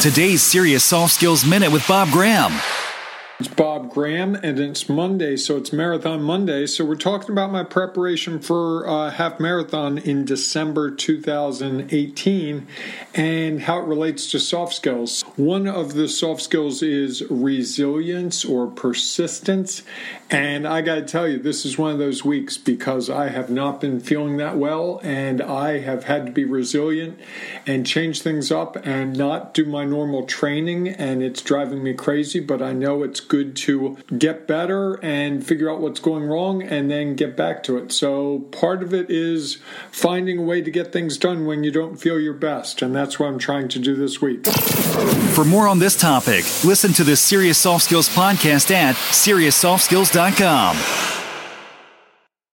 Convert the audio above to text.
Today's Serious Soft Skills Minute with Bob Graham. It's Bob Graham, and it's Monday, so it's Marathon Monday. So we're talking about my preparation for a uh, half marathon in December 2018 and how it relates to soft skills. One of the soft skills is resilience or persistence, and I got to tell you, this is one of those weeks because I have not been feeling that well, and I have had to be resilient and change things up and not do my normal training, and it's driving me crazy, but I know it's good to get better and figure out what's going wrong and then get back to it. So part of it is finding a way to get things done when you don't feel your best. And that's what I'm trying to do this week. For more on this topic, listen to the Serious Soft Skills podcast at SeriousSoftSkills.com.